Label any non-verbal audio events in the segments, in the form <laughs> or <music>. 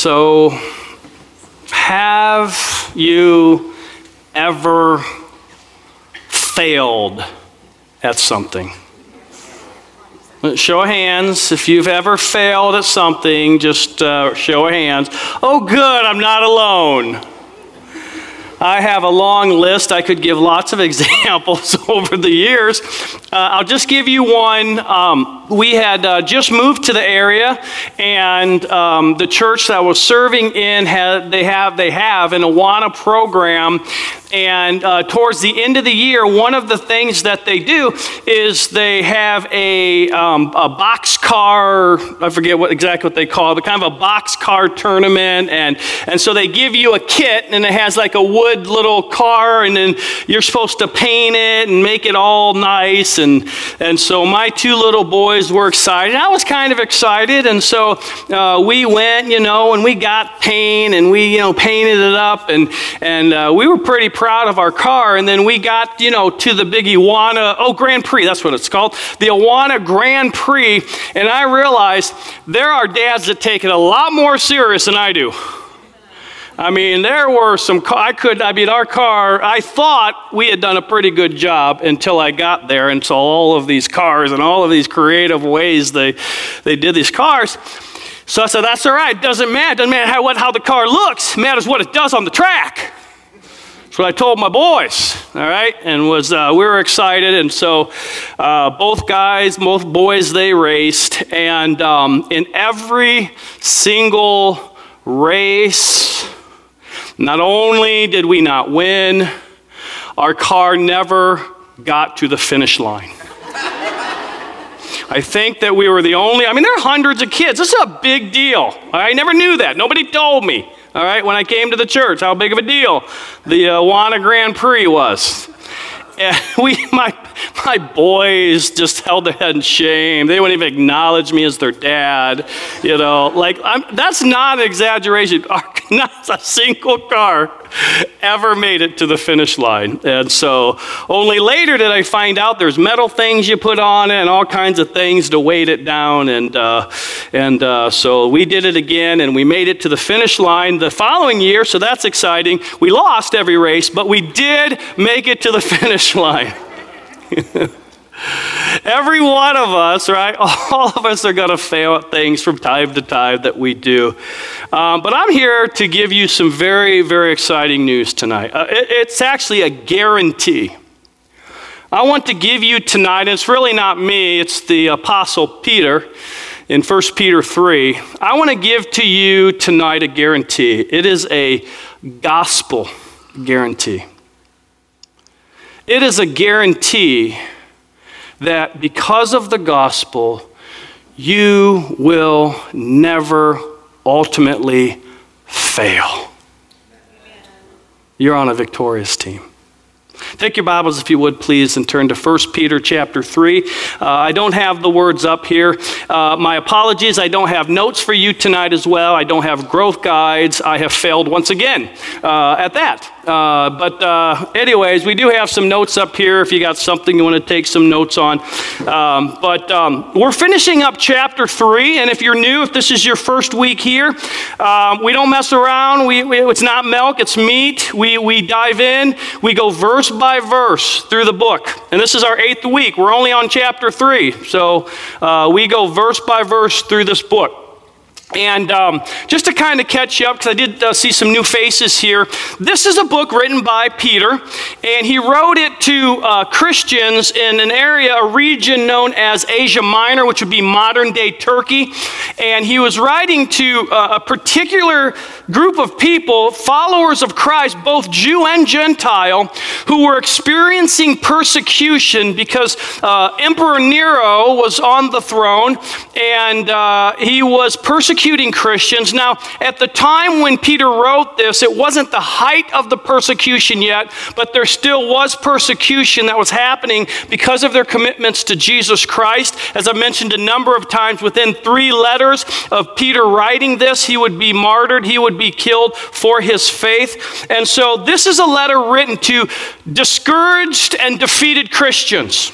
So, have you ever failed at something? Show of hands. If you've ever failed at something, just uh, show of hands. Oh, good, I'm not alone. I have a long list. I could give lots of <laughs> examples over the years. Uh, I'll just give you one. Um, we had uh, just moved to the area, and um, the church that I was serving in had they have they have an Awana program and uh, towards the end of the year, one of the things that they do is they have a, um, a box car, I forget what exactly what they call it, but kind of a box car tournament. And, and so they give you a kit, and it has like a wood little car, and then you're supposed to paint it and make it all nice. And, and so my two little boys were excited. I was kind of excited. And so uh, we went, you know, and we got paint and we, you know, painted it up. And, and uh, we were pretty proud of our car. And then we got, you know, to the big Awana, oh, Grand Prix, that's what it's called, the Awana Grand Prix. And I realized there are dads that take it a lot more serious than I do. I mean, there were some, I could, I mean, our car, I thought we had done a pretty good job until I got there and saw all of these cars and all of these creative ways they, they did these cars. So I said, that's all right. Doesn't matter. Doesn't matter how, what, how the car looks. Matters what it does on the track. That's what I told my boys, all right? And was uh, we were excited, and so uh, both guys, both boys, they raced, and um, in every single race, not only did we not win, our car never got to the finish line. I think that we were the only, I mean, there are hundreds of kids. This is a big deal. I never knew that. Nobody told me all right, when I came to the church, how big of a deal the uh, Grand Prix was. And <laughs> we, my, my boys just held their head in shame. They wouldn't even acknowledge me as their dad. You know, like, I'm, that's not an exaggeration. <laughs> Not a single car ever made it to the finish line. And so only later did I find out there's metal things you put on it and all kinds of things to weight it down. And, uh, and uh, so we did it again and we made it to the finish line the following year. So that's exciting. We lost every race, but we did make it to the <laughs> finish line. <laughs> Every one of us, right? <laughs> All of us are going to fail at things from time to time that we do. Um, but I'm here to give you some very, very exciting news tonight. Uh, it, it's actually a guarantee. I want to give you tonight, and it's really not me, it's the Apostle Peter in 1 Peter 3. I want to give to you tonight a guarantee. It is a gospel guarantee. It is a guarantee that because of the gospel, you will never ultimately fail. You're on a victorious team. Take your Bibles, if you would, please, and turn to 1 Peter chapter 3. Uh, I don't have the words up here. Uh, my apologies. I don't have notes for you tonight as well. I don't have growth guides. I have failed once again uh, at that. Uh, but, uh, anyways, we do have some notes up here if you got something you want to take some notes on. Um, but um, we're finishing up chapter 3. And if you're new, if this is your first week here, um, we don't mess around. We, we, it's not milk, it's meat. We, we dive in, we go verse by verse through the book. And this is our eighth week. We're only on chapter 3. So uh, we go verse by verse through this book. And um, just to kind of catch you up, because I did uh, see some new faces here, this is a book written by Peter, and he wrote it to uh, Christians in an area, a region known as Asia Minor, which would be modern day Turkey. And he was writing to uh, a particular group of people, followers of Christ, both Jew and Gentile, who were experiencing persecution because uh, Emperor Nero was on the throne and uh, he was persecuting Christians. Now, at the time when Peter wrote this, it wasn't the height of the persecution yet, but there still was persecution that was happening because of their commitments to Jesus Christ. As I mentioned a number of times, within three letters of Peter writing this, he would be martyred, he would be killed for his faith. And so, this is a letter written to discouraged and defeated Christians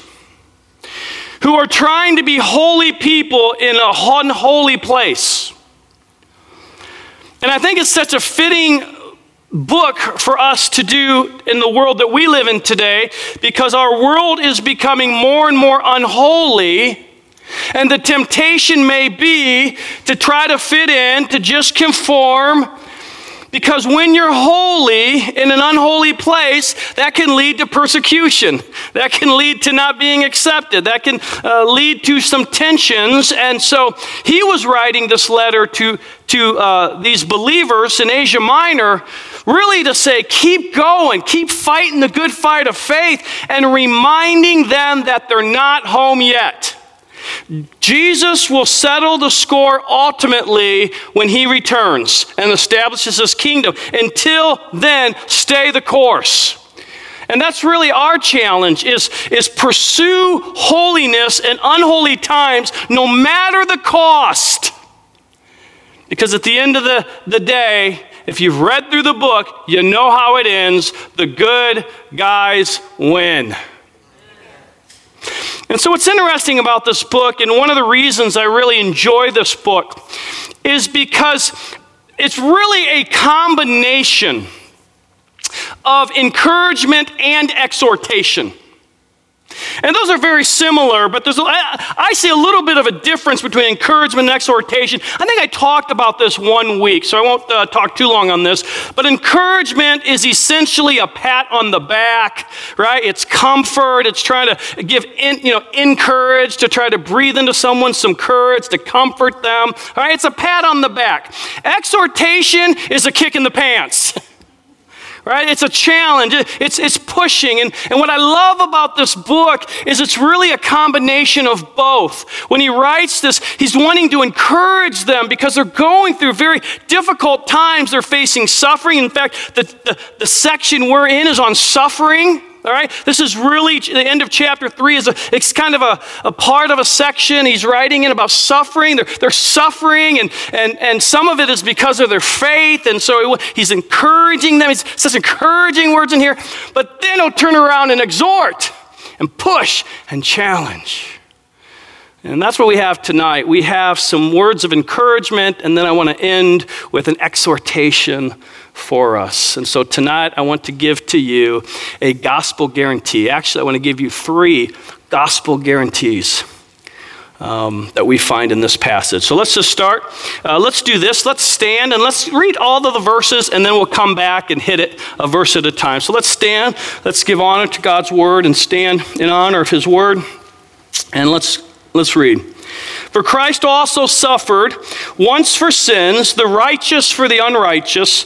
who are trying to be holy people in a unholy place. And I think it's such a fitting book for us to do in the world that we live in today because our world is becoming more and more unholy. And the temptation may be to try to fit in, to just conform, because when you're holy in an unholy place, that can lead to persecution. That can lead to not being accepted. That can uh, lead to some tensions. And so he was writing this letter to, to uh, these believers in Asia Minor, really to say, keep going, keep fighting the good fight of faith, and reminding them that they're not home yet. Jesus will settle the score ultimately when he returns and establishes his kingdom. Until then, stay the course. And that's really our challenge is, is pursue holiness in unholy times no matter the cost. Because at the end of the, the day, if you've read through the book, you know how it ends. The good guys win. And so, what's interesting about this book, and one of the reasons I really enjoy this book, is because it's really a combination of encouragement and exhortation. And those are very similar, but there's, I see a little bit of a difference between encouragement and exhortation. I think I talked about this one week, so I won't uh, talk too long on this. But encouragement is essentially a pat on the back, right? It's comfort. It's trying to give, in, you know, encourage, to try to breathe into someone some courage, to comfort them. All right, it's a pat on the back. Exhortation is a kick in the pants. <laughs> right? It's a challenge, it's, it's pushing. And, and what I love about this book is it's really a combination of both. When he writes this, he's wanting to encourage them because they're going through very difficult times. They're facing suffering. In fact, the, the, the section we're in is on suffering. All right? This is really the end of chapter three is a, it's kind of a, a part of a section. He's writing in about suffering. They're, they're suffering, and, and, and some of it is because of their faith. And so he's encouraging them. He says encouraging words in here, but then he'll turn around and exhort and push and challenge. And that's what we have tonight. We have some words of encouragement, and then I want to end with an exhortation for us. And so tonight, I want to give to you a gospel guarantee. Actually, I want to give you three gospel guarantees. Um, that we find in this passage. So let's just start. Uh, let's do this. Let's stand and let's read all of the verses and then we'll come back and hit it a verse at a time. So let's stand. Let's give honor to God's word and stand in honor of his word. And let's, let's read. For Christ also suffered once for sins, the righteous for the unrighteous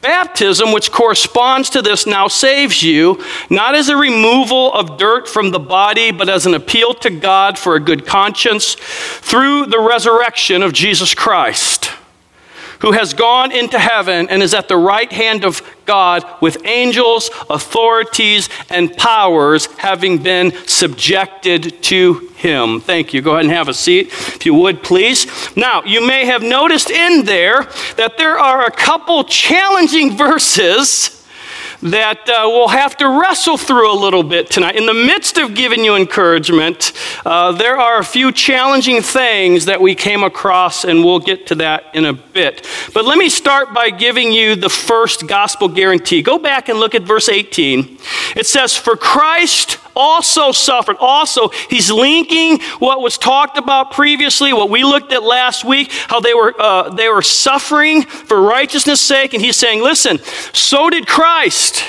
Baptism, which corresponds to this, now saves you, not as a removal of dirt from the body, but as an appeal to God for a good conscience through the resurrection of Jesus Christ who has gone into heaven and is at the right hand of God with angels, authorities, and powers having been subjected to him. Thank you. Go ahead and have a seat, if you would, please. Now, you may have noticed in there that there are a couple challenging <laughs> verses that uh, we'll have to wrestle through a little bit tonight. In the midst of giving you encouragement, uh, there are a few challenging things that we came across, and we'll get to that in a bit. But let me start by giving you the first gospel guarantee. Go back and look at verse 18. It says, For Christ also suffered. Also, he's linking what was talked about previously, what we looked at last week, how they were, uh, they were suffering for righteousness' sake. And he's saying, listen, so did Christ.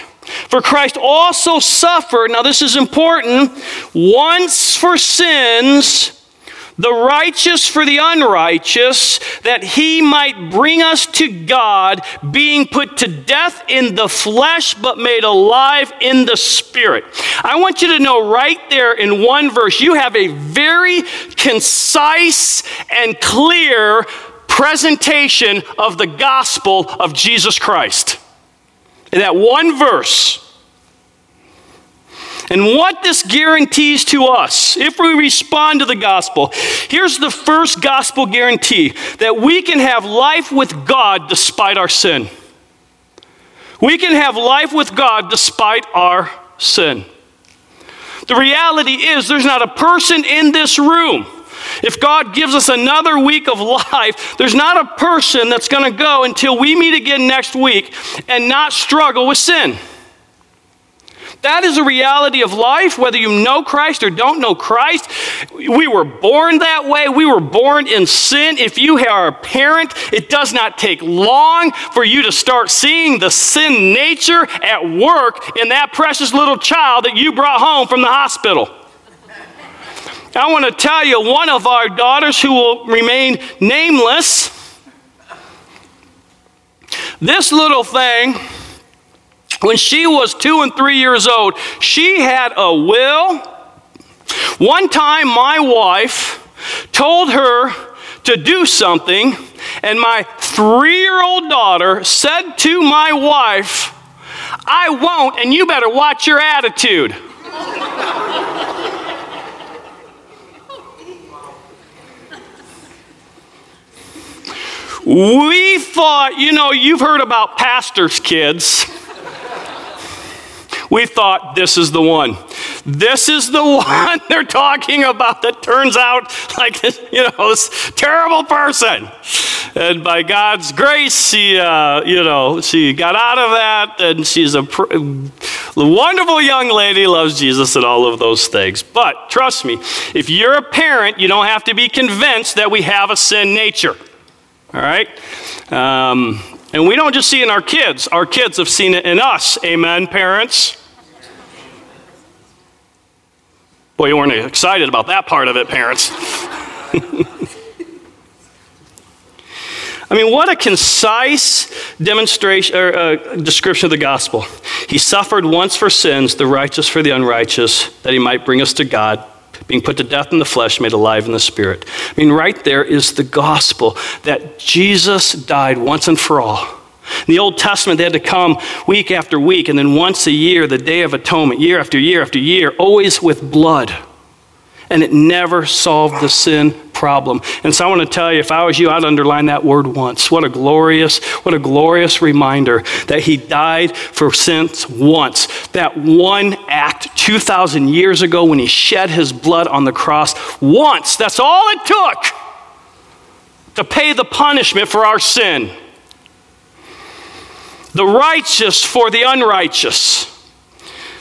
For Christ also suffered, now this is important, once for sins the righteous for the unrighteous, that he might bring us to God, being put to death in the flesh, but made alive in the spirit. I want you to know right there in one verse, you have a very concise and clear presentation of the gospel of Jesus Christ. In that one verse. And what this guarantees to us, if we respond to the gospel, here's the first gospel guarantee that we can have life with God despite our sin. We can have life with God despite our sin. The reality is, there's not a person in this room. If God gives us another week of <laughs> life, there's not a person that's going to go until we meet again next week and not struggle with sin. That is a reality of life, whether you know Christ or don't know Christ. We were born that way. We were born in sin. If you are a parent, it does not take long for you to start seeing the sin nature at work in that precious little child that you brought home from the hospital. I want to tell you, one of our daughters who will remain nameless, this little thing when she was two and three years old, she had a will. One time, my wife told her to do something, and my three year old daughter said to my wife, I won't, and you better watch your attitude. we thought, you know, you've heard about pastors' kids we thought this is the one. This is the <laughs> one they're talking about that turns out like this, you know, this terrible person. And by God's grace, she, uh, you know, she got out of that, and she's a, pr- wonderful young lady, loves Jesus, and all of those things. But trust me, if you're a parent, you don't have to be convinced that we have a sin nature. All right? Um, and we don't just see it in our kids, our kids have seen it in us. Amen, parents? Boy, you weren't excited about that part of it, parents. <laughs> I mean, what a concise demonstration or uh, description of the gospel. He suffered once for sins, the righteous for the unrighteous, that he might bring us to God, being put to death in the flesh, made alive in the spirit. I mean, right there is the gospel that Jesus died once and for all. In the Old Testament, they had to come week after week, and then once a year, the Day of Atonement, year after year after year, always with blood. And it never solved the sin problem. And so I want to tell you, if I was you, I'd underline that word once. What a glorious, what a glorious reminder that he died for sins once. That one act 2,000 years ago when he shed his blood on the cross once. That's all it took to pay the punishment for our sin the righteous for the unrighteous.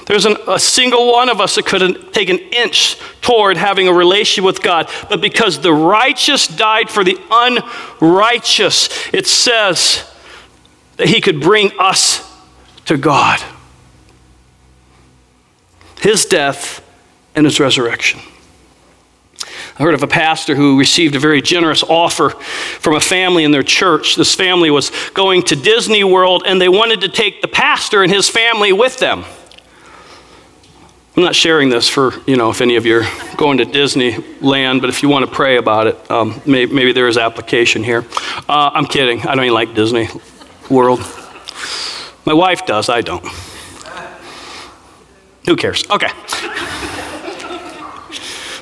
There's an, a single one of us that couldn't take an inch toward having a relationship with God. But because the righteous died for the unrighteous, it says that he could bring us to God. His death and his resurrection. I heard of a pastor who received a very generous offer from a family in their church. This family was going to Disney World and they wanted to take the pastor and his family with them. I'm not sharing this for, you know, if any of you are going to Disneyland, but if you want to pray about it, um, maybe, maybe, there is application here. Uh, I'm kidding. I don't even like Disney World. My wife does, I don't. Who cares? Okay.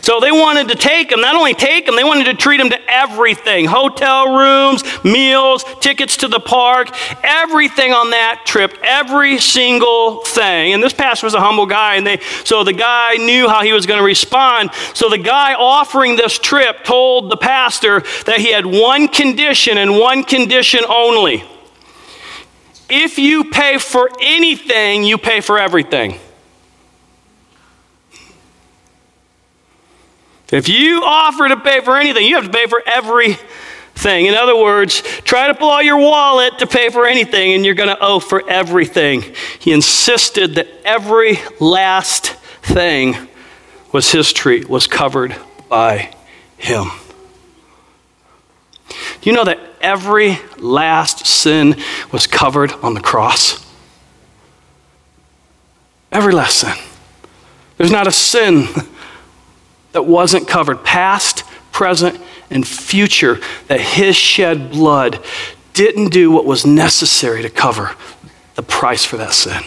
So they wanted to take him, not only take him, they wanted to treat him to everything hotel rooms, meals, tickets to the park, everything on that trip, every single thing. And this pastor was a humble guy, and they, so the guy knew how he was going to respond. So the guy offering this trip told the pastor that he had one condition and one condition only. If you pay for anything, you pay for everything. If you offer to pay for anything, you have to pay for everything. In other words, try to pull out your wallet to pay for anything, and you're going to owe for everything. He insisted that every last thing was his treat, was covered by him. Do you know that every last sin was covered on the cross? Every last sin. There's not a sin that wasn't covered, past, present, and future, that his shed blood didn't do what was necessary to cover the price for that sin.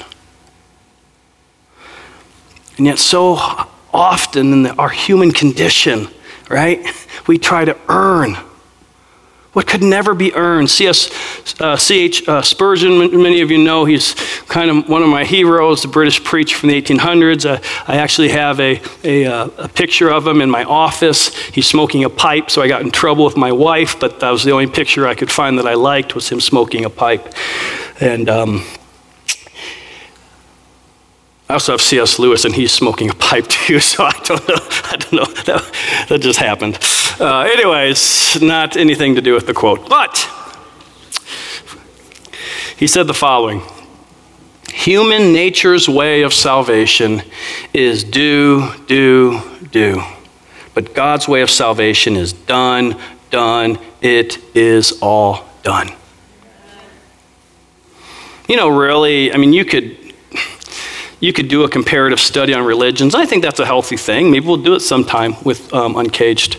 And yet, so often in the, our human condition, right, we try to earn what could never be earned. C.S. Uh, C.H. Uh, Spurgeon, many of you know, he's kind of one of my heroes, the British preacher from the 1800s. Uh, I actually have a, a, uh, a, picture of him in my office. He's smoking a pipe, so I got in trouble with my wife, but that was the only picture I could find that I liked was him smoking a pipe. And um, I also have C.S. Lewis, and he's smoking a pipe <laughs> too, so I don't know. I don't know. <laughs> That, that just happened. Uh, anyways, not anything to do with the quote. But he said the following Human nature's way of salvation is do, do, do. But God's way of salvation is done, done, it is all done. You know, really, I mean, you could you could do a comparative study on religions. I think that's a healthy thing. Maybe we'll do it sometime with um, Uncaged.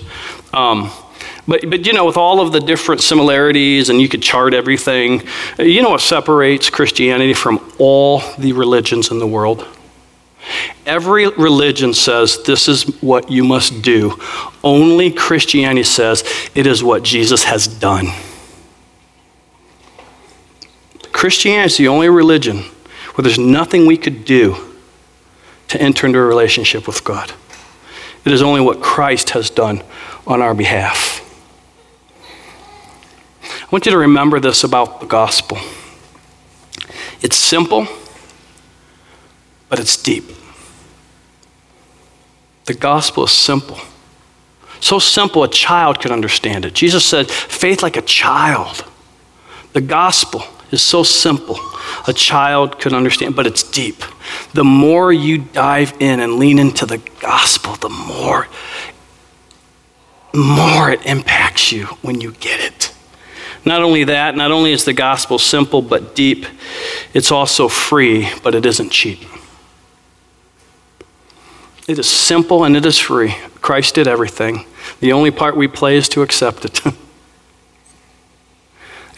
Um, but, but you know, with all of the different similarities, and you could chart everything, you know what separates Christianity from all the religions in the world? Every religion says this is what you must do. Only Christianity says it is what Jesus has done. Christianity is the only religion where there's nothing we could do to enter into a relationship with God. It is only what Christ has done on our behalf. I want you to remember this about the gospel it's simple, but it's deep. The gospel is simple. So simple a child could understand it. Jesus said, faith like a child. The gospel is so simple a child could understand, but it's deep. The more you dive in and lean into the gospel, the more, more it impacts you when you get it. Not only that, not only is the gospel simple but deep, it's also free, but it isn't cheap. It is simple and it is free. Christ did everything. The only part we play is to accept it. <laughs>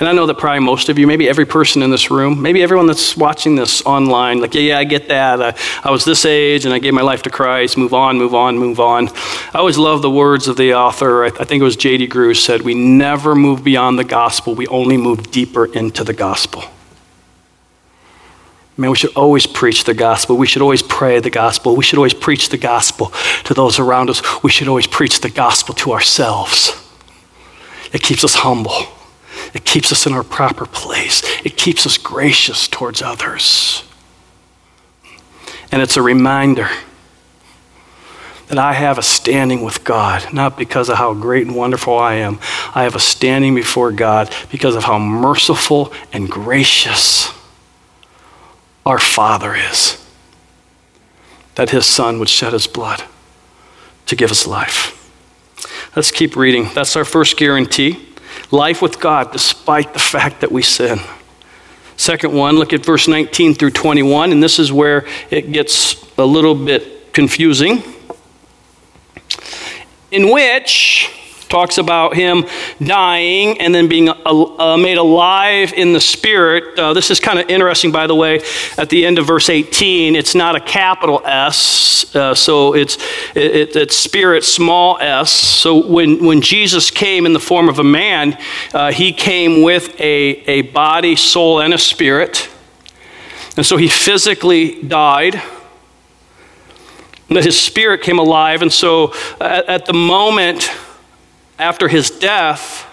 And I know that probably most of you, maybe every person in this room, maybe everyone that's watching this online, like, yeah, yeah, I get that. I, I was this age and I gave my life to Christ. Move on, move on, move on. I always love the words of the author. I, I think it was J.D. Greear said, We never move beyond the gospel, we only move deeper into the gospel. Man, we should always preach the gospel. We should always pray the gospel. We should always preach the gospel to those around us. We should always preach the gospel to ourselves. It keeps us humble. It keeps us in our proper place. It keeps us gracious towards others. And it's a reminder that I have a standing with God, not because of how great and wonderful I am. I have a standing before God because of how merciful and gracious our Father is. That His Son would shed His blood to give us life. Let's keep reading. That's our first guarantee life with God despite the fact that we sin. Second one, look at verse 19 through 21, and this is where it gets a little bit confusing. In which talks about him dying and then being uh, uh, made alive in the Spirit. Uh, this is kind of interesting, by the way, at the end of verse 18. It's not a capital S, uh, so it's, it, it's Spirit, small s. So when, when Jesus came in the form of a man, uh, he came with a, a body, soul, and a spirit. And so he physically died that his spirit came alive. And so at, at, the moment after his death,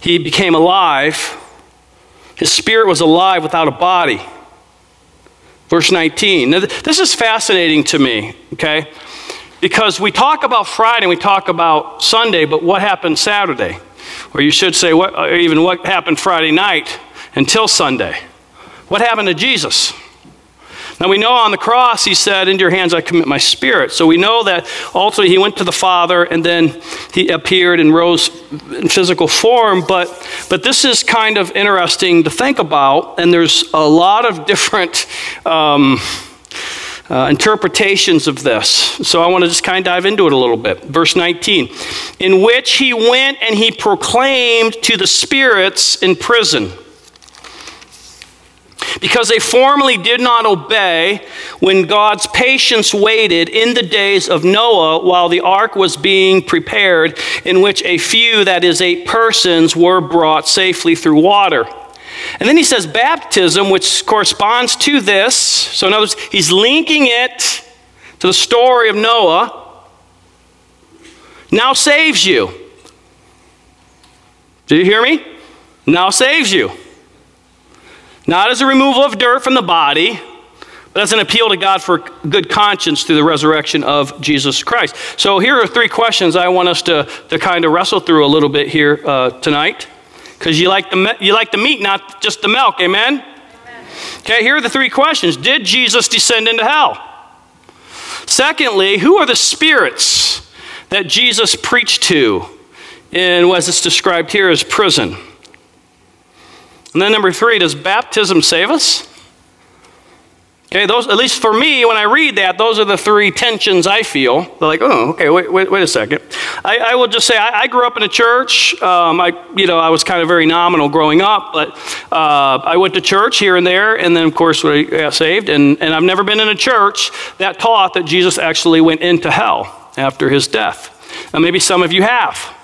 he became alive. His spirit was alive without a body. Verse 19. Now, this is fascinating to me, okay? Because we talk about Friday and we talk about Sunday, but what happened Saturday? Or you should say, what, or even what happened Friday night until Sunday? What happened to Jesus? Now we know on the cross he said, Into your hands I commit my spirit. So we know that ultimately he went to the Father and then he appeared and rose in physical form. But, but this is kind of interesting to think about, and there's a lot of different. Um, uh, interpretations of this. So I want to just kind of dive into it a little bit. Verse 19, in which he went and he proclaimed to the spirits in prison because they formerly did not obey when God's patience waited in the days of Noah while the ark was being prepared, in which a few, that is, eight persons, were brought safely through water. And then he says baptism, which corresponds to this. So, in other words, he's linking it to the story of Noah, now saves you. Do you hear me? Now saves you. Not as a removal of dirt from the body, but as an appeal to God for good conscience through the resurrection of Jesus Christ. So here are three questions I want us to, to kind of wrestle through a little bit here uh, tonight. Because you, like the, you like the meat, not just the milk. Amen? Okay, here are the three questions Did Jesus descend into hell? Secondly, who are the spirits that Jesus preached to in what is described here as prison? And then number three, does baptism save us? Okay, those, at least for me, when I read that, those are the three tensions I feel. They're like, oh, okay, wait, wait, wait a second. I, I will just say, I, I, grew up in a church. Um, I, you know, I was kind of very nominal growing up, but uh, I went to church here and there, and then, of course, we got saved. And, and I've never been in a church that taught that Jesus actually went into hell after his death. And maybe some of you have.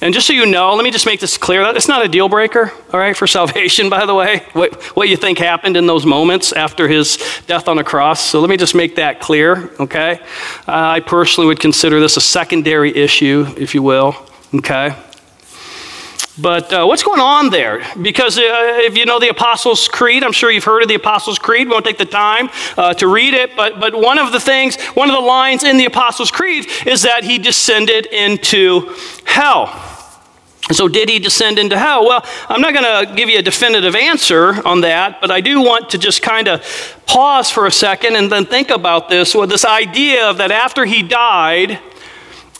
And just so you know, let me just make this clear. That it's not a deal breaker, all right, for <laughs> salvation, by the way, what, what you think happened in those moments after his death on the cross. So let me just make that clear, okay? Uh, I personally would consider this a secondary issue, if you will, okay? But uh, what's going on there? Because uh, if you know the Apostles' Creed, I'm sure you've heard of the Apostles' Creed. We won't take the time uh, to read it, but, but one of the things, one of the lines in the Apostles' Creed is that he descended into hell. So, did he descend into hell? Well, I'm not going to give you a definitive answer on that, but I do want to just kind of pause for a second and then think about this with this idea of that after he died,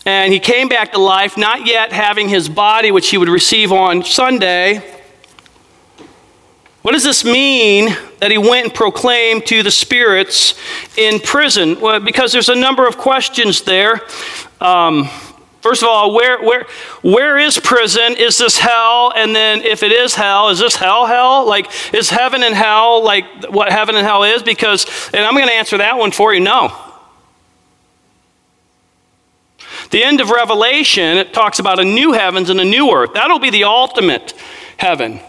and he came back to life, not yet having his body, which he would receive on Sunday. What does this mean that he went and proclaimed to the spirits in prison? Well, because there's a number of questions there. Um, first of all, where, where, where is prison? Is this hell? And then, if it is hell, is this hell hell? Like, is heaven and hell like what heaven and hell is? Because, and I'm going to answer that one for you no. The end of Revelation, it talks about a new heavens and a new earth. That'll be the ultimate heaven.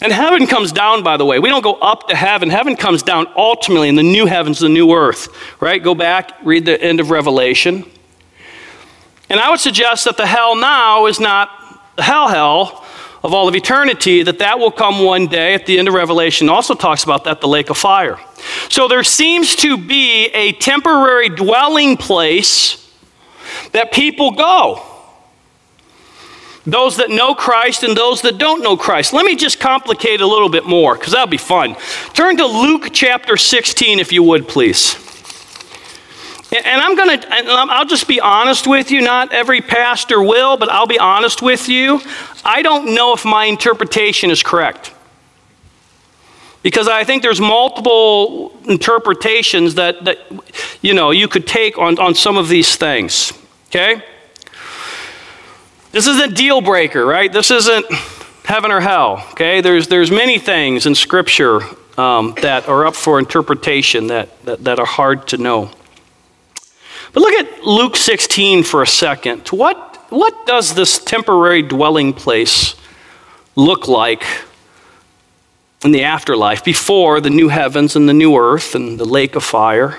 And heaven comes down, by the way. We don't go up to heaven. Heaven comes down ultimately in the new heavens, the new earth. Right? Go back, read the end of Revelation. And I would suggest that the hell now is not the hell hell of all of eternity, that that will come one day at the end of Revelation. Also talks about that, the lake of fire. So there seems to be a temporary dwelling place that people go. Those that know Christ and those that don't know Christ. Let me just complicate a little bit more because that'll be fun. Turn to Luke chapter 16, if you would, please. And I'm going to, I'll just be honest with you. Not every pastor will, but I'll be honest with you. I don't know if my interpretation is correct. Because I think there's multiple interpretations that, that you know, you could take on, on some of these things. Okay? This isn't deal breaker, right? This isn't heaven or hell. Okay? There's, there's many things in Scripture um, that are up for interpretation that, that, that are hard to know. But look at Luke 16 for a second. What, what does this temporary dwelling place look like in the afterlife before the new heavens and the new earth and the lake of fire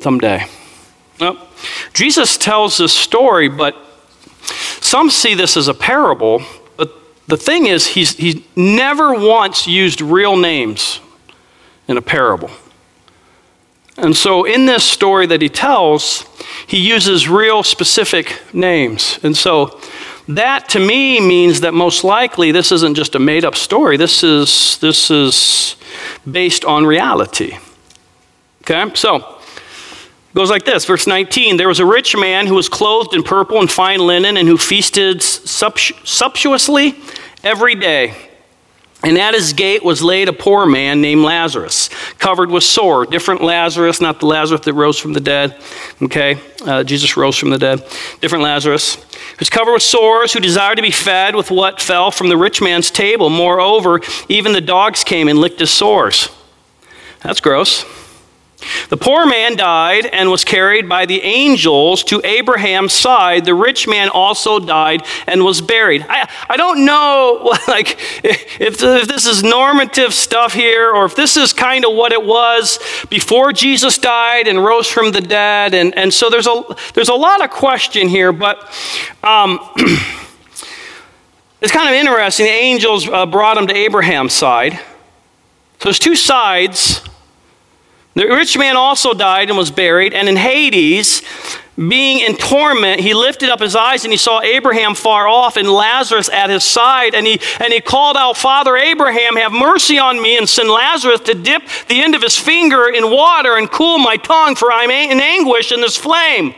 someday? Well, Jesus tells this story, but some see this as a parable. But the thing is, he's, he's never once used real names in a parable. And so, in this story that he tells, he uses real specific names. And so, that to me means that most likely this isn't just a made up story. This is, this is based on reality. Okay? So, goes like this verse 19 there was a rich man who was clothed in purple and fine linen and who feasted sumptuously every day And at his gate was laid a poor man named Lazarus, covered with sore. Different Lazarus, not the Lazarus that rose from the dead. Okay? Uh, Jesus rose from the dead. Different Lazarus, who's covered with sores, who desired to be fed with what fell from the rich man's table. Moreover, even the dogs came and licked his sores. That's gross. The poor man died and was carried by the angels to Abraham's side. The rich man also died and was buried. I, I don't know <laughs> like if, if this is normative stuff here or if this is kind of what it was before Jesus died and rose from the dead. And, and so there's a, there's a lot of question here, but um, <clears throat> it's kind of interesting. The angels uh, brought him to Abraham's side. So there's two sides the rich man also died and was buried, and in Hades, being in torment, he lifted up his eyes and he saw Abraham far off and Lazarus at his side. And he, and he called out, Father Abraham, have mercy on me and send Lazarus to dip the end of his finger in water and cool my tongue, for I'm in anguish in this flame.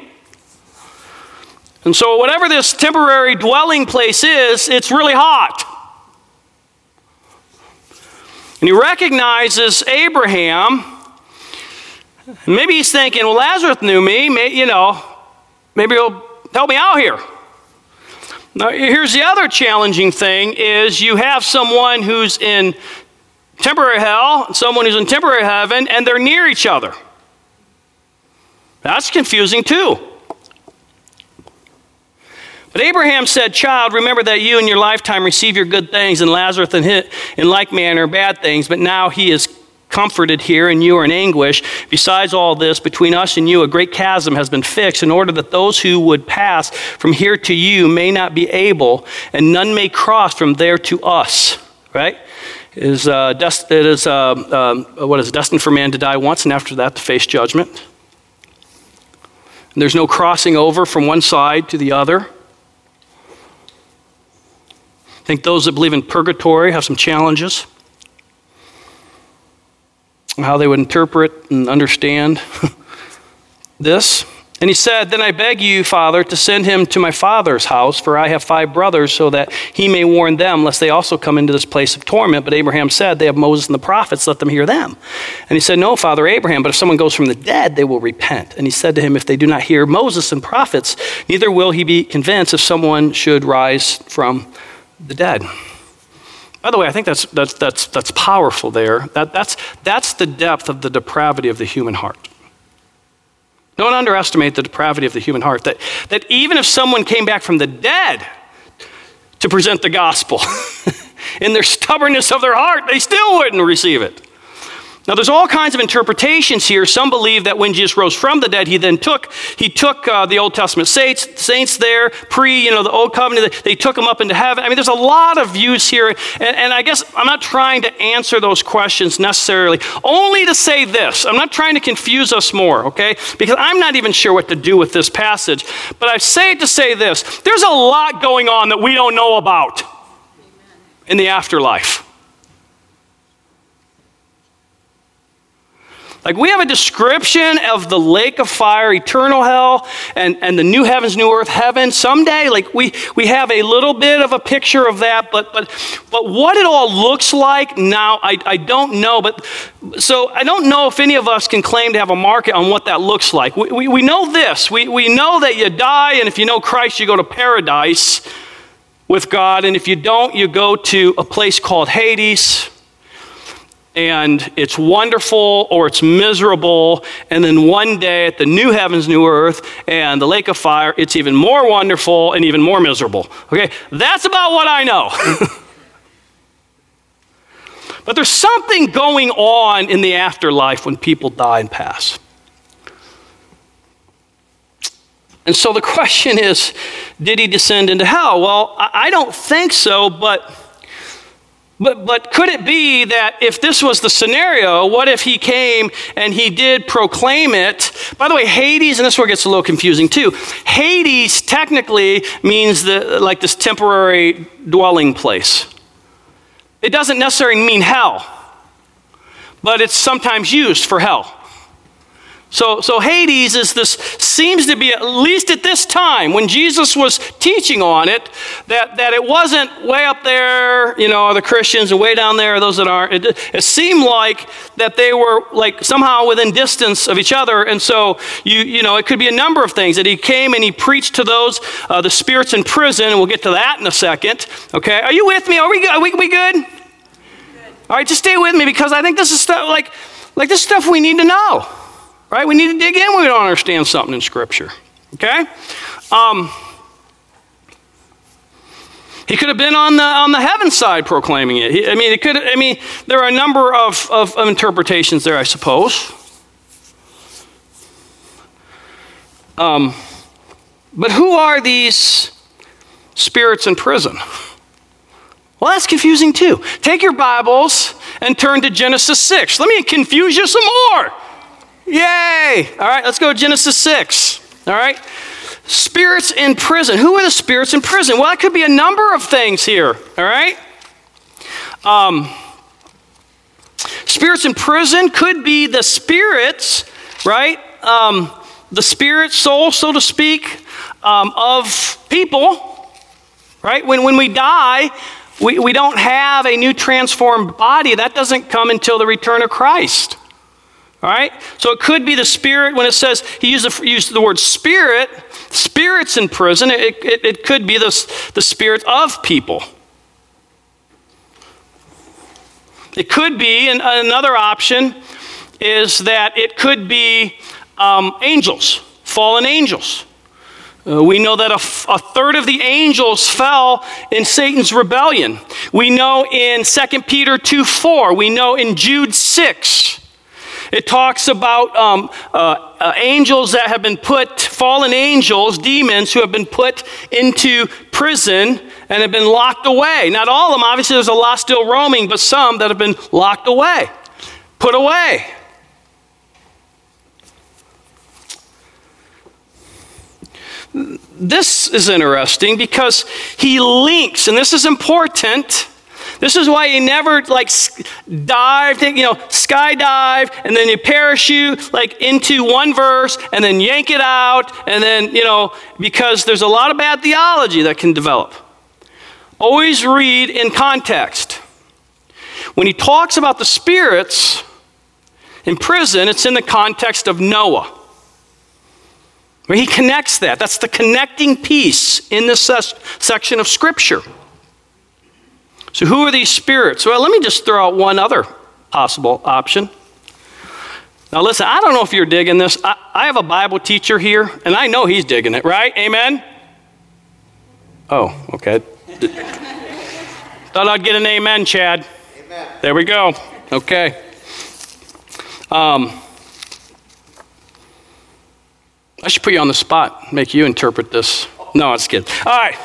And so, whatever this temporary dwelling place is, it's really hot. And he recognizes Abraham Maybe he's thinking, well, Lazarus knew me. May, you know, maybe he'll help me out here. Now, here's the other challenging thing is you have someone who's in temporary hell, someone who's in temporary heaven, and they're near each other. That's confusing too. But Abraham said, Child, remember that you in your lifetime receive your good things, and Lazarus in, in like manner bad things, but now he is comforted here and you are in anguish. Besides all this, between us and you, a great chasm has been fixed in order that those who would pass from here to you may not be able, and none may cross from there to us. Right? It is, uh, dest- it is uh, um, what is destined for man to die once, and after that to face judgment. And there's no crossing over from one side to the other. I think those that believe in purgatory have some challenges how they would interpret and understand <laughs> this. And he said, Then I beg you, Father, to send him to my father's house, for I have five brothers, so that he may warn them, lest they also come into this place of torment. But Abraham said, They have Moses and the prophets, let them hear them. And he said, No, Father Abraham, but if someone goes from the dead, they will repent. And he said to him, If they do not hear Moses and prophets, neither will he be convinced if someone should rise from the dead. By the way, I think that's, that's, that's, that's powerful there. That, that's, that's the depth of the depravity of the human heart. Don't underestimate the depravity of the human heart. That, that even if someone came back from the dead to present the gospel, <laughs> in their stubbornness of their heart, they still wouldn't receive it. Now, there's all kinds of interpretations here. Some believe that when Jesus rose from the dead, he then took he took uh, the Old Testament saints saints there pre you know the Old Covenant. They took them up into heaven. I mean, there's a lot of views here, and, and I guess I'm not trying to answer those questions necessarily. Only to say this: I'm not trying to confuse us more, okay? Because I'm not even sure what to do with this passage. But I say it to say this: there's a lot going on that we don't know about in the afterlife. Like we have a description of the lake of fire, eternal hell, and, and the new heavens, new earth, heaven. Someday, like we, we have a little bit of a picture of that, but but but what it all looks like now, I, I don't know. But so I don't know if any of us can claim to have a market on what that looks like. We, we, we know this. We, we know that you die, and if you know Christ, you go to paradise with God, and if you don't, you go to a place called Hades and it's wonderful or it's miserable. And then one day at the new heavens, new earth, and the lake of fire, it's even more wonderful and even more miserable. Okay, that's about what I know. <laughs> but there's something going on in the afterlife when people die and pass. And so the <laughs> question is did he descend into hell? Well, I don't think so, but but, but could it be that if this was the scenario, what if he came and he did proclaim it? By the way, Hades, and this is where it gets a little confusing too. Hades technically means the, like this temporary dwelling place. It doesn't necessarily mean hell, but it's sometimes used for hell. So, so Hades is this seems to be at least at this time when Jesus was teaching on it that, that it wasn't way up there, you know, the Christians and way down there, those that aren't. It, it seemed like that they were like somehow within distance of each other, and so you you know it could be a number of things that he came and he preached to those uh, the spirits in prison, and we'll get to that in a second. Okay, are you with me? Are we are we, we good? good? All right, just stay with me because I think this is stuff like like this stuff we need to know. Right? We need to dig in when we don't understand something in Scripture. Okay? Um, he could have been on the on the heaven side proclaiming it. He, I mean, it could. I mean, there are a number of, of, of interpretations there, I suppose. Um, but who are these spirits in prison? Well, that's confusing too. Take your Bibles and turn to Genesis 6. Let me confuse you some more. Yay! All right, let's go Genesis 6. All right? Spirits in prison. Who are the spirits in prison? Well, that could be a number of things here. All right? Um, spirits in prison could be the spirits, right? Um, the spirit, soul, so to speak, um, of people, right? When, when we die, we, we don't have a new transformed body. That doesn't come until the return of Christ. All right? So it could be the spirit, when it says, he used the, used the word spirit, spirits in prison, it, it, it could be the, the spirit of people. It could be, and another option is that it could be um, angels, fallen angels. Uh, we know that a, f- a third of the angels fell in Satan's rebellion. We know in 2 Peter 2 4. We know in Jude 6. It talks about um, uh, uh, angels that have been put, fallen angels, demons who have been put into prison and have been locked away. Not all of them, obviously, there's a lot still roaming, but some that have been locked away, put away. This is interesting because he links, and this is important this is why you never like dive, you know, skydive, and then you parachute like into one verse and then yank it out, and then, you know, because there's a lot of bad theology that can develop. Always read in context. When he talks about the spirits in prison, it's in the context of Noah. Where he connects that. That's the connecting piece in this section of Scripture. So, who are these spirits? Well, let me just throw out one other possible option. Now, listen, I don't know if you're digging this. I, I have a Bible teacher here, and I know he's digging it, right? Amen? Oh, okay. Thought I'd get an amen, Chad. Amen. There we go. Okay. Um, I should put you on the spot, make you interpret this. No, it's good. All right.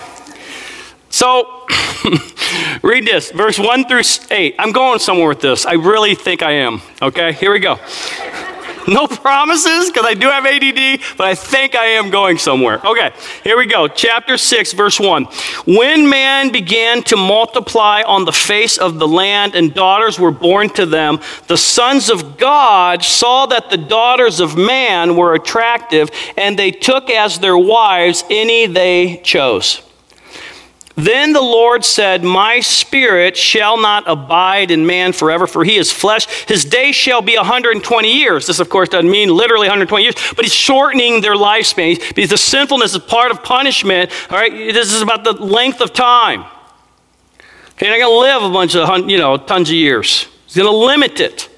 So, <laughs> read this, verse 1 through 8. I'm going somewhere with this. I really think I am. Okay, here we go. <laughs> No promises because I do have ADD, but I think I am going somewhere. Okay, here we go. Chapter 6, verse 1. When man began to multiply on the face of the land and daughters were born to them, the sons of God saw that the daughters of man were attractive, and they took as their wives any they chose. Then the Lord said, My spirit shall not abide in man forever, for he is flesh. His day shall be 120 years. This, of course, doesn't mean literally 120 years, but he's shortening their lifespan because the sinfulness is part of punishment. All right, this is about the length of time. Okay, you're not going to live a bunch of, you know, tons of years. He's going to limit it.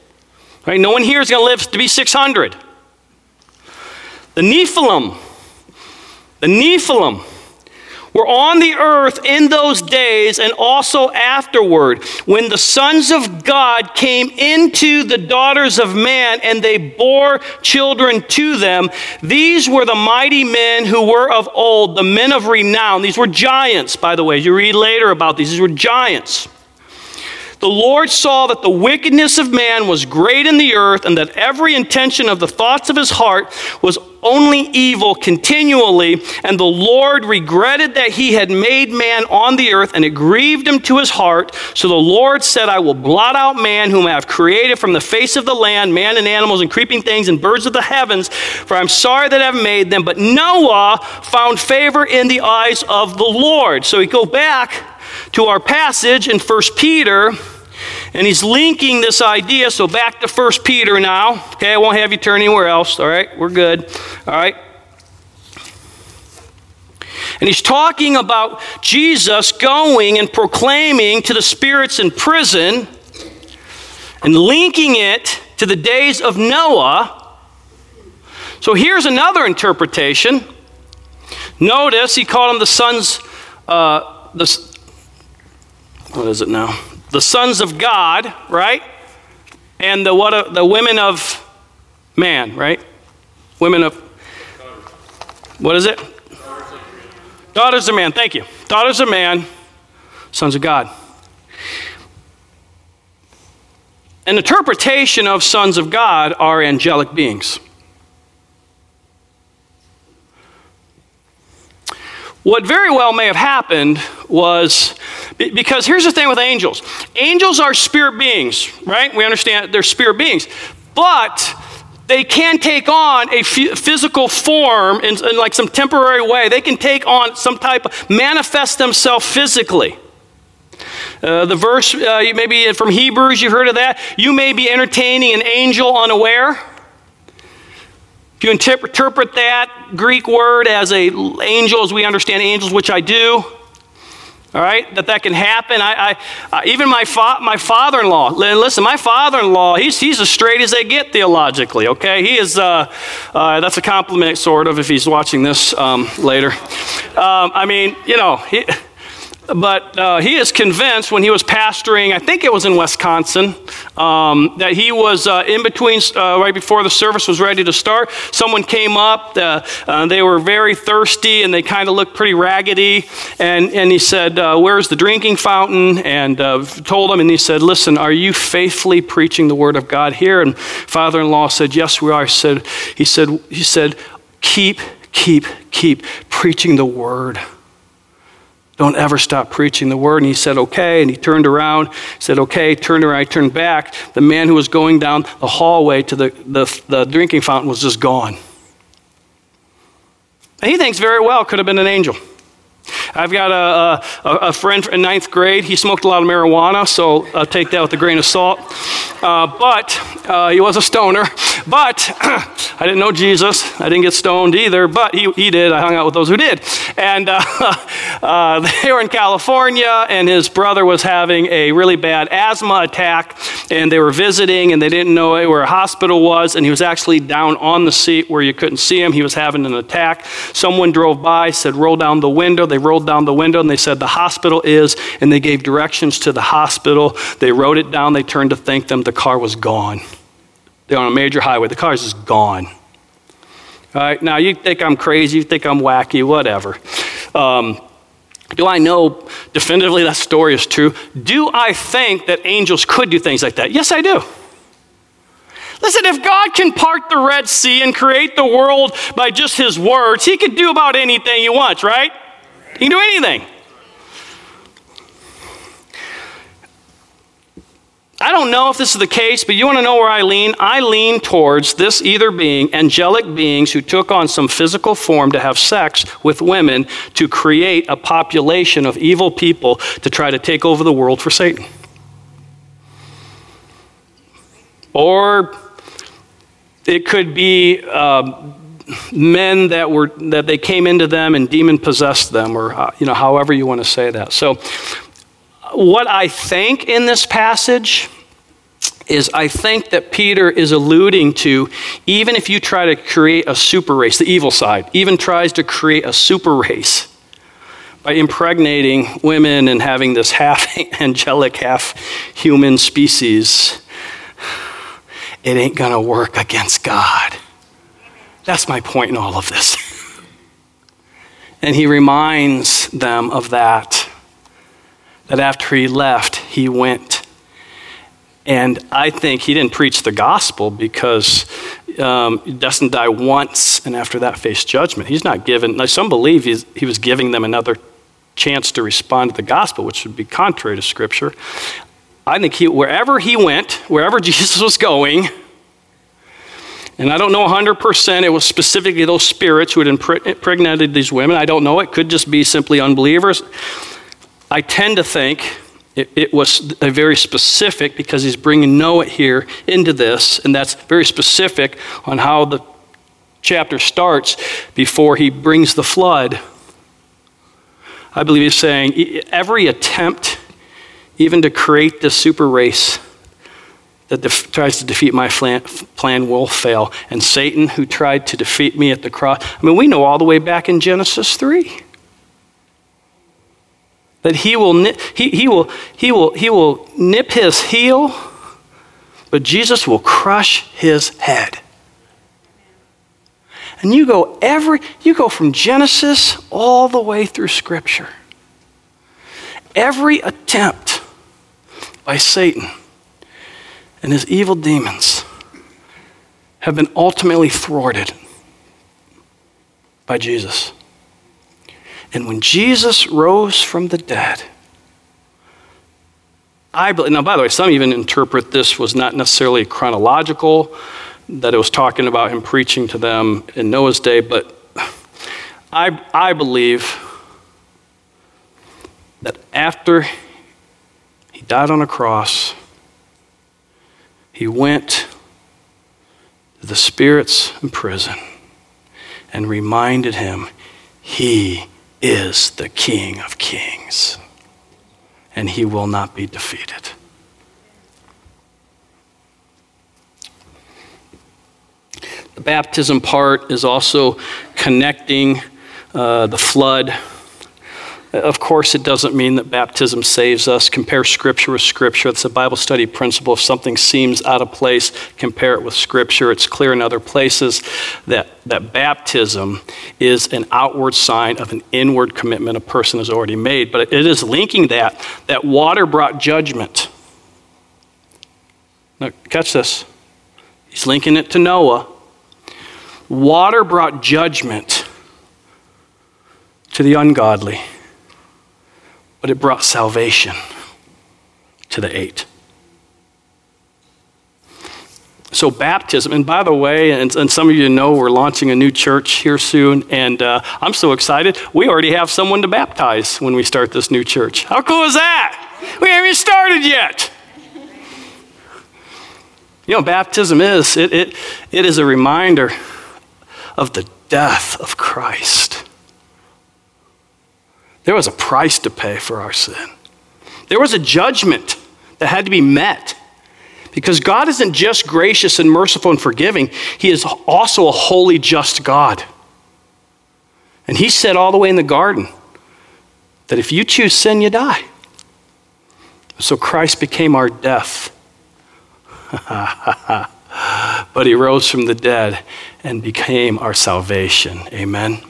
Right? No one here is going to live to be 600. The Nephilim, the Nephilim, were on the earth in those days and also afterward, when the sons of God came into the daughters of man and they bore children to them. These were the mighty men who were of old, the men of renown. These were giants, by the way. You read later about these. These were giants. The Lord saw that the wickedness of man was great in the earth, and that every intention of the thoughts of his heart was only evil continually. And the Lord regretted that he had made man on the earth, and it grieved him to his heart. So the Lord said, I will blot out man, whom I have created from the face of the land, man and animals and creeping things and birds of the heavens, for I'm sorry that I've made them. But Noah found favor in the eyes of the Lord. So we go back to our passage in 1 Peter. And he's linking this idea. So back to 1 Peter now. Okay, I won't have you turn anywhere else. All right, we're good. All right. And he's talking about Jesus going and proclaiming to the spirits in prison and linking it to the days of Noah. So here's another interpretation. Notice he called them the sons, uh, the, what is it now? the sons of God, right? And the what the women of man, right? Women of what is it? Daughters of man. Thank you. Daughters of man, sons of God. An interpretation of sons of God are angelic beings. What very well may have happened was because here's the thing with angels angels are spirit beings, right? We understand they're spirit beings. But they can take on a physical form in, in, like some temporary way. They can take on some type of, manifest themselves physically. Uh, the verse, uh, maybe from Hebrews, you've heard of that. You may be entertaining an angel unaware. If you interpret that Greek word as a angel, as we understand angels, which I do, all right, that that can happen. I, I uh, even my, fa- my father-in-law, listen, my father-in-law, he's, he's as straight as they get theologically, okay? He is, uh, uh, that's a compliment, sort of, if he's watching this um, later. Um, I mean, you know, he, but uh, he is convinced when he was pastoring, I think it was in Wisconsin, um, that he was uh, in between, uh, right before the service was ready to start. Someone came up, uh, uh, they were very thirsty and they kind of looked pretty raggedy. And, and he said, uh, Where's the drinking fountain? And told him, and he said, Listen, are you faithfully preaching the word of God here? And father in law said, Yes, we are. He said, he said, he said, Keep, keep, keep preaching the word. Don't ever stop preaching the word. And he said, okay. And he turned around, said, okay, turned around, I turned back. The man who was going down the hallway to the, the, the drinking fountain was just gone. And he thinks very well could have been an angel. I've got a, a, a, friend in ninth grade. He smoked a lot of marijuana, so I'll take that with a grain of salt. Uh, but uh, he was a stoner. But <clears throat> I didn't know Jesus. I didn't get stoned either, but he, he did. I hung out with those who did. And <laughs> uh, uh <laughs> they were in California, and his brother was having a really bad asthma attack, and they were visiting, and they didn't know where a hospital was, and he was actually down on the seat where you couldn't see him. He was having an attack. Someone drove by, said, Roll down the window. They rolled down the window and they said, The hospital is, and they gave directions to the hospital. They wrote it down. They turned to thank them. The car was gone. They're on a major highway. The car is just gone. All right, now you think I'm crazy, you think I'm wacky, whatever. Um, do I know definitively that story is true? Do I think that angels could do things like that? Yes, I do. Listen, if God can part the Red Sea and create the world by just his words, he can do about anything he wants, right? He can do anything. I don't know if this is the case, but you want to know where I lean? I lean towards this either being angelic beings who took on some physical form to have sex with women to create a population of evil people to try to take over the world for Satan. Or it could be uh, men that were that they came into them and demon possessed them, or uh, you know, however you want to say that. So, what I think in this passage is I think that Peter is alluding to even if you try to create a super race, the evil side even tries to create a super race by impregnating women and having this half <laughs> angelic, half human species, it ain't going to work against God. That's my point in all of this. and he reminds them of that. That after he left, he went And I think he didn't preach the gospel because um, he doesn't die once and after that face judgment. He's not given, now some believe he was giving them another chance to respond to the gospel, which would be contrary to Scripture. I think he, wherever he went, wherever <laughs> Jesus was going, and I don't know 100%, it was specifically those spirits who had impregnated these women. I don't know. It could just be simply unbelievers. I tend to think it, it, was a very specific because he's bringing Noah here into this, and that's very specific on how the chapter starts before he brings the flood. I believe he's saying every attempt, even to create this super race, that def- tries to defeat my plan, plan will fail. And Satan, who tried to defeat me at the cross, I mean, we know all the way back in Genesis 3 that he will, he, he, will, he, will, he will nip his heel, but Jesus will crush his head. And you go every you go from Genesis all the way through scripture. Every attempt by Satan and his evil demons have been ultimately thwarted by Jesus. And when Jesus rose from the dead, I believe, now by the way, some even interpret this was not necessarily chronological, that it was talking about him preaching to them in Noah's day, but I, I believe that after he died on a cross, he went to the spirits prison and reminded him he is the King of Kings and he will not be defeated. The baptism part is also connecting uh, the flood of course, it doesn't mean that baptism saves us. Compare Scripture with Scripture. It's a Bible study principle. If something seems out of place, compare it with Scripture. It's clear in other places that, that baptism is an outward sign of an inward commitment a person has already made. But it is linking that, that water brought judgment. Now, catch this. He's linking it to Noah. Water brought judgment to the ungodly but it brought salvation to the eight. So, baptism, and by the way, and, and, some of you know we're launching a new church here soon, and uh, I'm so excited. We already have someone to baptize when we start this new church. How cool is that? We haven't even started yet. You know, baptism is, it, it, it is a reminder of the death of Christ. There was a price to pay for our sin. There was a judgment that had to be met. Because God isn't just gracious and merciful and forgiving, He is also a holy, just God. And He said all the way in the garden that if you choose sin, you die. So Christ became our death. <laughs> but He rose from the dead and became our salvation. Amen.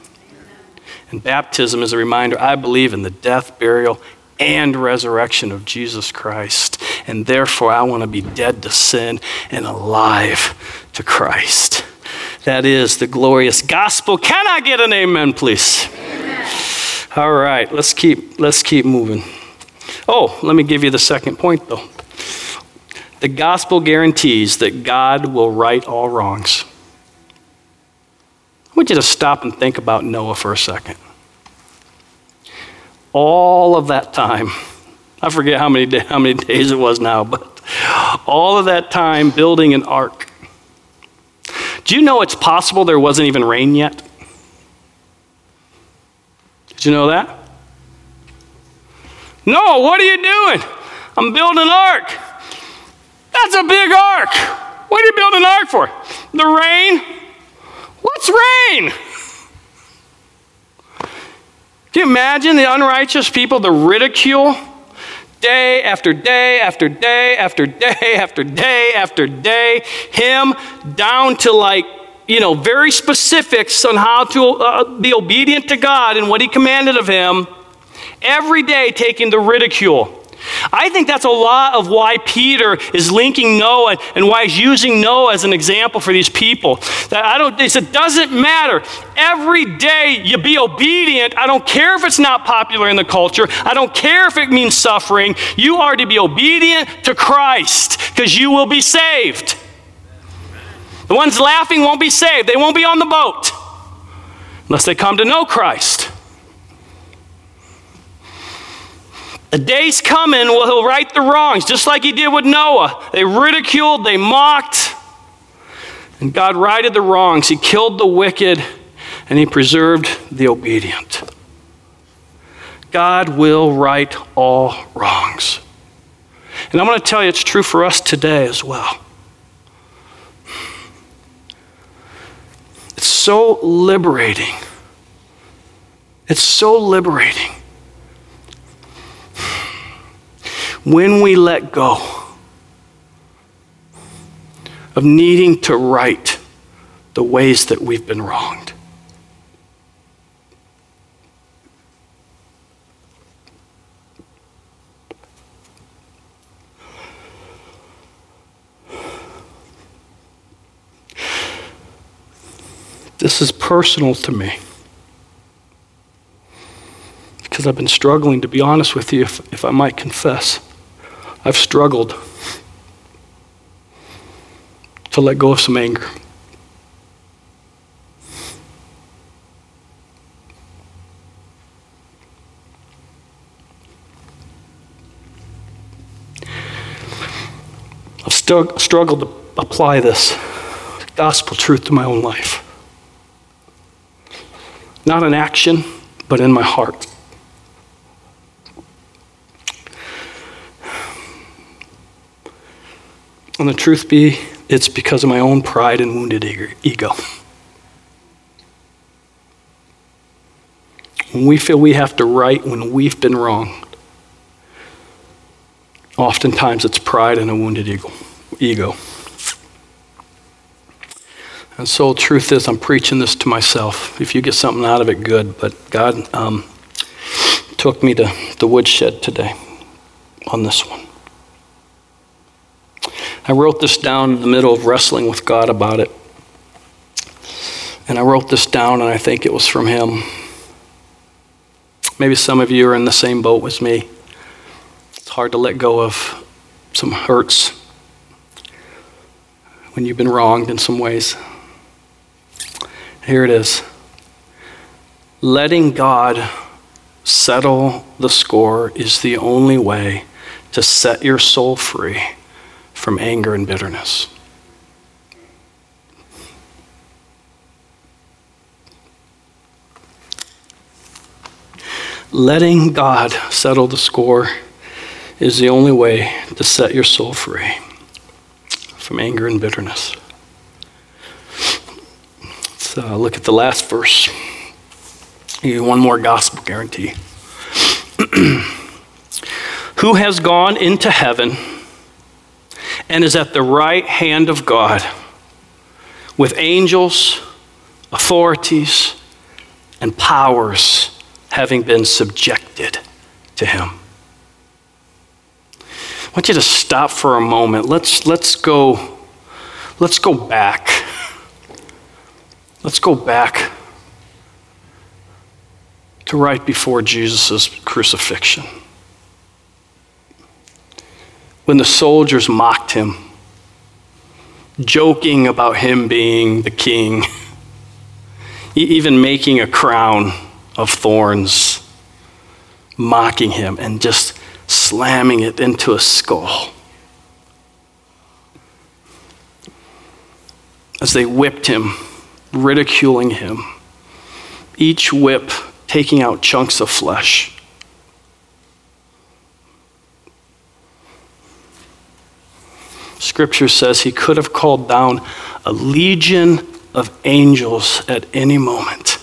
And baptism is a reminder I believe in the death, burial, and resurrection of Jesus Christ. And therefore, I want to be dead to sin and alive to Christ. That is the glorious gospel. Can I get an amen, please? Amen. All right, let's keep, let's keep moving. Oh, let me give you the second point, though. The gospel guarantees that God will right all wrongs. Want you to stop and think about Noah for a second. All of that time, I forget how many, how many days it was now, but all of that time building an ark. Do you know it's possible there wasn't even rain yet? Did you know that? No, what are you doing? I'm building an ark. That's a big ark. What are you building an ark for? The rain? What's rain? Can you imagine the unrighteous people, the ridicule? Day after day after day after day after day after day, him down to like, you know, very specifics on how to uh, be obedient to God and what he commanded of him, every day taking the ridicule. I think that's a lot of why Peter is linking Noah and why he's using Noah as an example for these people. That I don't, he said, doesn't matter. Every day you be obedient. I don't care if it's not popular in the culture. I don't care if it means suffering. You are to be obedient to Christ because you will be saved. The ones laughing won't be saved. They won't be on the boat unless they come to know Christ. A day's coming where he'll right the wrongs, just like he did with Noah. They ridiculed, they mocked, and God righted the wrongs. He killed the wicked, and he preserved the obedient. God will right all wrongs. And I'm going to tell you it's true for us today as well. It's so liberating. It's so liberating when we let go of needing to right the ways that we've been wronged. This is personal to me. Because I've been struggling, to be honest with you, if, if I might confess. I've struggled to let go of some anger. I've struggled to apply this gospel truth to my own life. Not in action, but in my heart. And the truth be, it's because of my own pride and wounded ego. When we feel we have to right when we've been wrong, oftentimes it's pride and a wounded ego. And so, truth is, I'm preaching this to myself. If you get something out of it, good. But God um, took me to the woodshed today on this one. I wrote this down in the middle of wrestling with God about it. And I wrote this down, and I think it was from Him. Maybe some of you are in the same boat with me. It's hard to let go of some hurts when you've been wronged in some ways. Here it is letting God settle the score is the only way to set your soul free from anger and bitterness. Letting God settle the score is the only way to set your soul free from anger and bitterness. Let's uh, look at the last verse. You one more gospel guarantee. <clears throat> Who has gone into heaven and is at the right hand of God with angels, authorities, and powers having been subjected to him? I want you to stop for a moment. Let's, let's go let's go back Let's go back to right before Jesus' crucifixion. When the soldiers mocked him, joking about him being the king, <laughs> even making a crown of thorns, mocking him, and just slamming it into a skull. As they whipped him ridiculing him, each whip taking out chunks of flesh. Scripture says he could have called down a legion of angels at any moment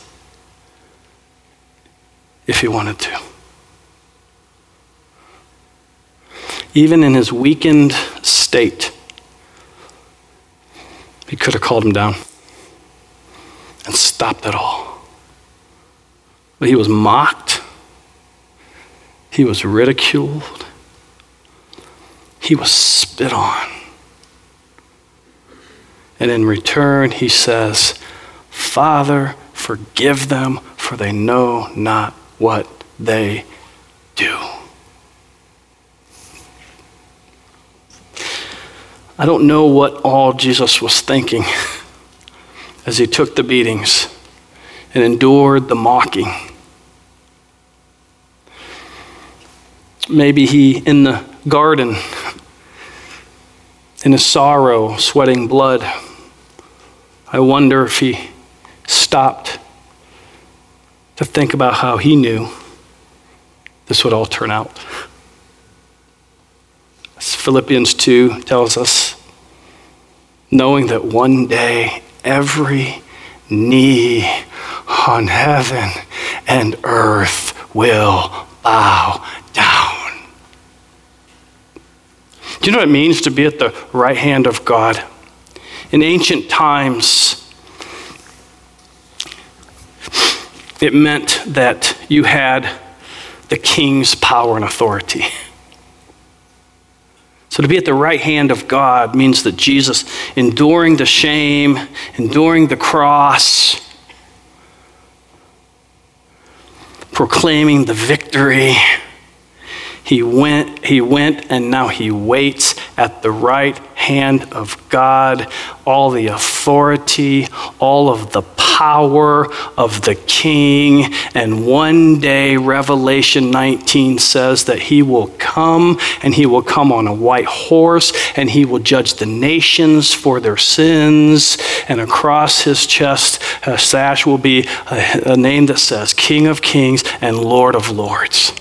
if he wanted to. Even in his weakened state, he could have called him down and stopped it all. But he was mocked, he was ridiculed, he was spit on. And in return, he says, Father, forgive them, for they know not what they do. I don't know what all Jesus was thinking <laughs> as he took the beatings and endured the mocking. Maybe he, in the garden, in his sorrow, sweating blood, I wonder if he stopped to think about how he knew this would all turn out. As Philippians 2 tells us, knowing that one day every knee on heaven and earth will bow down. Do you know what it means to be at the right hand of God? In ancient times, it meant that you had the king's power and authority. So, to be at the right hand of God means that Jesus, enduring the shame, enduring the cross, proclaiming the victory, he went, he went, and now he waits at the right hand of God. All the authority, all of the power of the King. And one day, Revelation 19 says that he will come, and he will come on a white horse, and he will judge the nations for their sins. And across his chest, a sash will be a, a name that says King of Kings and Lord of Lords.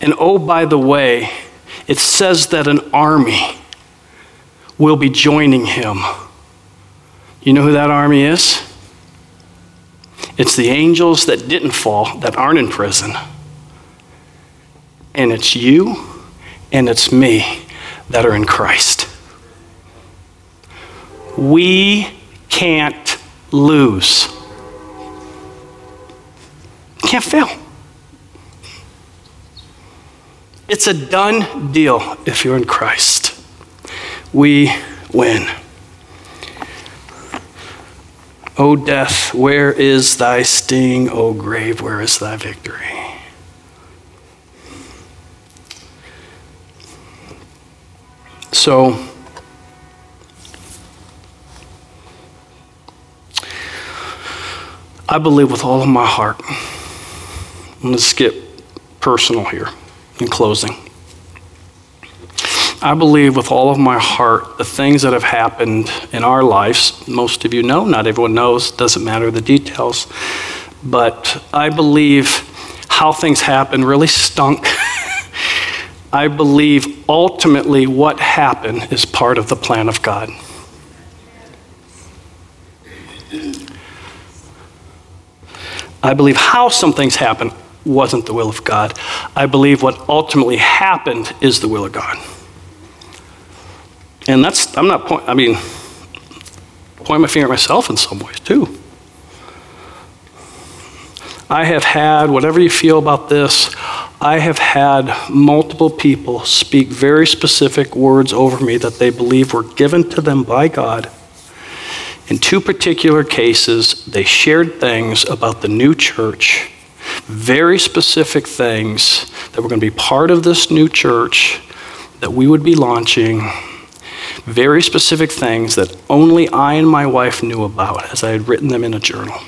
And oh, by the way, it says that an army will be joining him. You know who that army is? It's the angels that didn't fall, that aren't in prison. And it's you and it's me that are in Christ. We can't lose. Can't fail. It's a done deal if you're in Christ. We win. O death, where is thy sting? O grave, where is thy victory? So, I believe with all of my heart. I'm going to skip personal here in closing. I believe with all of my heart the things that have happened in our lives, most of you know, not everyone knows, doesn't matter the details, but I believe how things happened really stunk. <laughs> I believe ultimately what happened is part of the plan of God. I believe how some things happen wasn't the will of God. I believe what ultimately happened is the will of God. And that's, I'm not pointing, I mean, pointing my finger at myself in some ways too. I have had, whatever you feel about this, I have had multiple people speak very specific words over me that they believe were given to them by God. In two particular cases, they shared things about the new church very specific things that were going to be part of this new church that we would be launching. Very specific things that only I and my wife knew about as I had written them in a journal.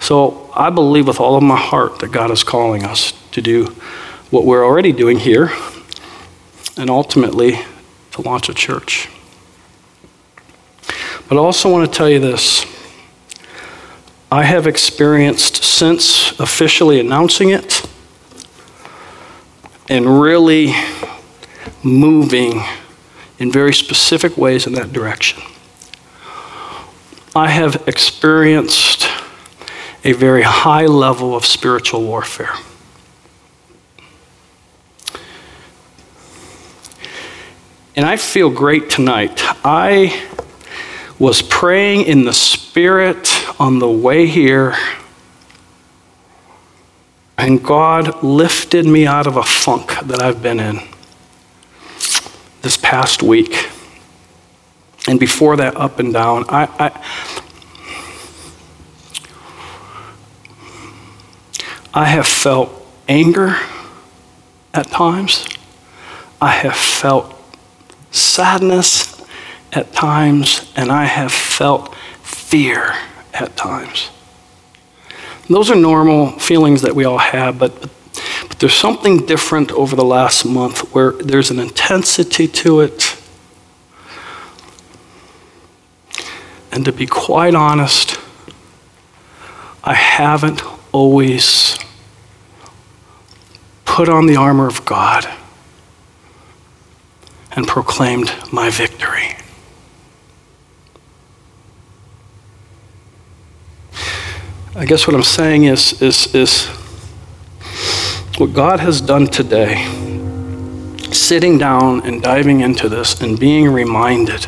So I believe with all of my heart that God is calling us to do what we're already doing here and ultimately to launch a church. But I also want to tell you this I have experienced since officially announcing it and really moving in very specific ways in that direction. I have experienced a very high level of spiritual warfare. And I feel great tonight. I was praying in the Spirit on the way here. And God lifted me out of a funk that I've been in this past week. And before that, up and down. I, I, I have felt anger at times. I have felt sadness at times, and I have felt fear at times. Those are normal feelings that we all have, but, but there's something different over the last month where there's an intensity to it. And to be quite honest, I haven't always put on the armor of God and proclaimed my victory. I guess what I'm saying is, is, is what God has done today, sitting down and diving into this and being reminded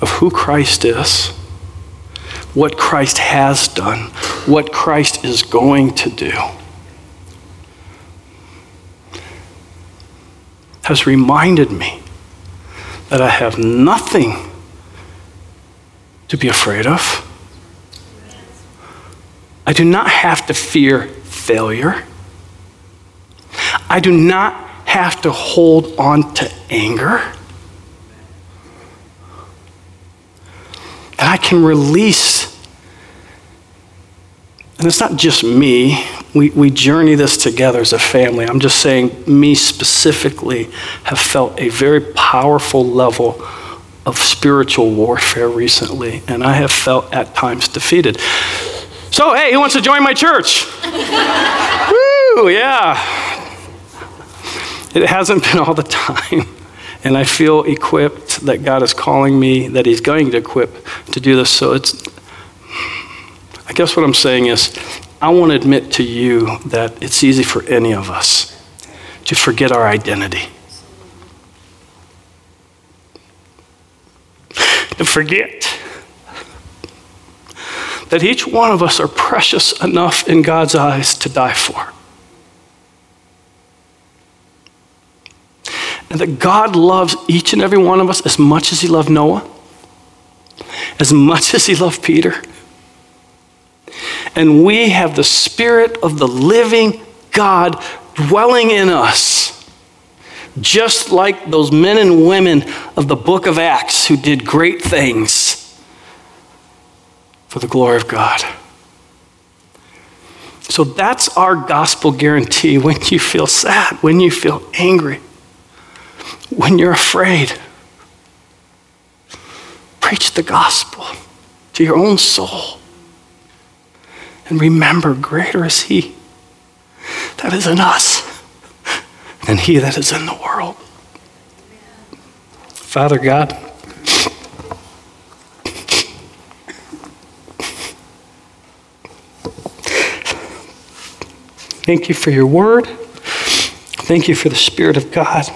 of who Christ is, what Christ has done, what Christ is going to do, has reminded me that I have nothing to be afraid of. I do not have to fear failure. I do not have to hold on to anger. And I can release. And it's not just me. We, we journey this together as a family. I'm just saying, me specifically have felt a very powerful level of spiritual warfare recently, and I have felt at times defeated. So, hey, who wants to join my church? <laughs> Woo, yeah. It hasn't been all the time. And I feel equipped that God is calling me, that He's going to equip to do this. So it's, I guess what I'm saying is, I want to admit to you that it's easy for any of us to forget our identity. To forget that each one of us are precious enough in God's eyes to die for. And that God loves each and every one of us as much as He loved Noah, as much as He loved Peter. And we have the Spirit of the living God dwelling in us, just like those men and women of the book of Acts who did great things for the glory of God. So that's our gospel guarantee when you feel sad, when you feel angry, when you're afraid. Preach the gospel to your own soul. And remember, greater is He that is in us than He that is in the world. Father God, Thank you for your word. Thank you for the Spirit of God.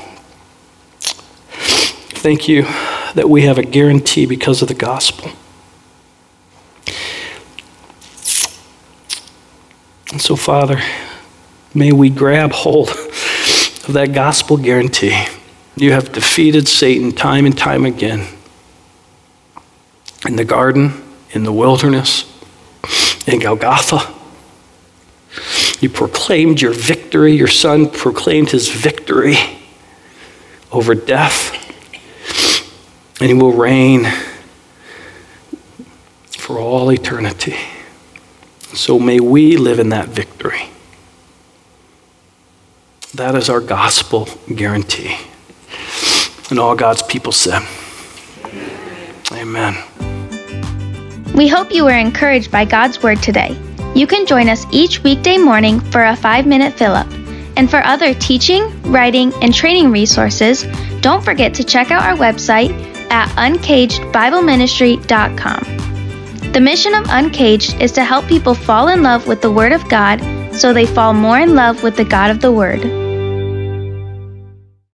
Thank you that we have a guarantee because of the gospel. And so, Father, may we grab hold of that gospel guarantee. You have defeated Satan time and time again in the garden, in the wilderness, in Golgotha. You proclaimed your victory. Your son proclaimed his victory over death. And he will reign for all eternity. So may we live in that victory. That is our gospel guarantee. And all God's people said, Amen. We hope you were encouraged by God's word today. You can join us each weekday morning for a five minute fill up. And for other teaching, writing, and training resources, don't forget to check out our website at uncagedbibleministry.com. The mission of Uncaged is to help people fall in love with the Word of God so they fall more in love with the God of the Word.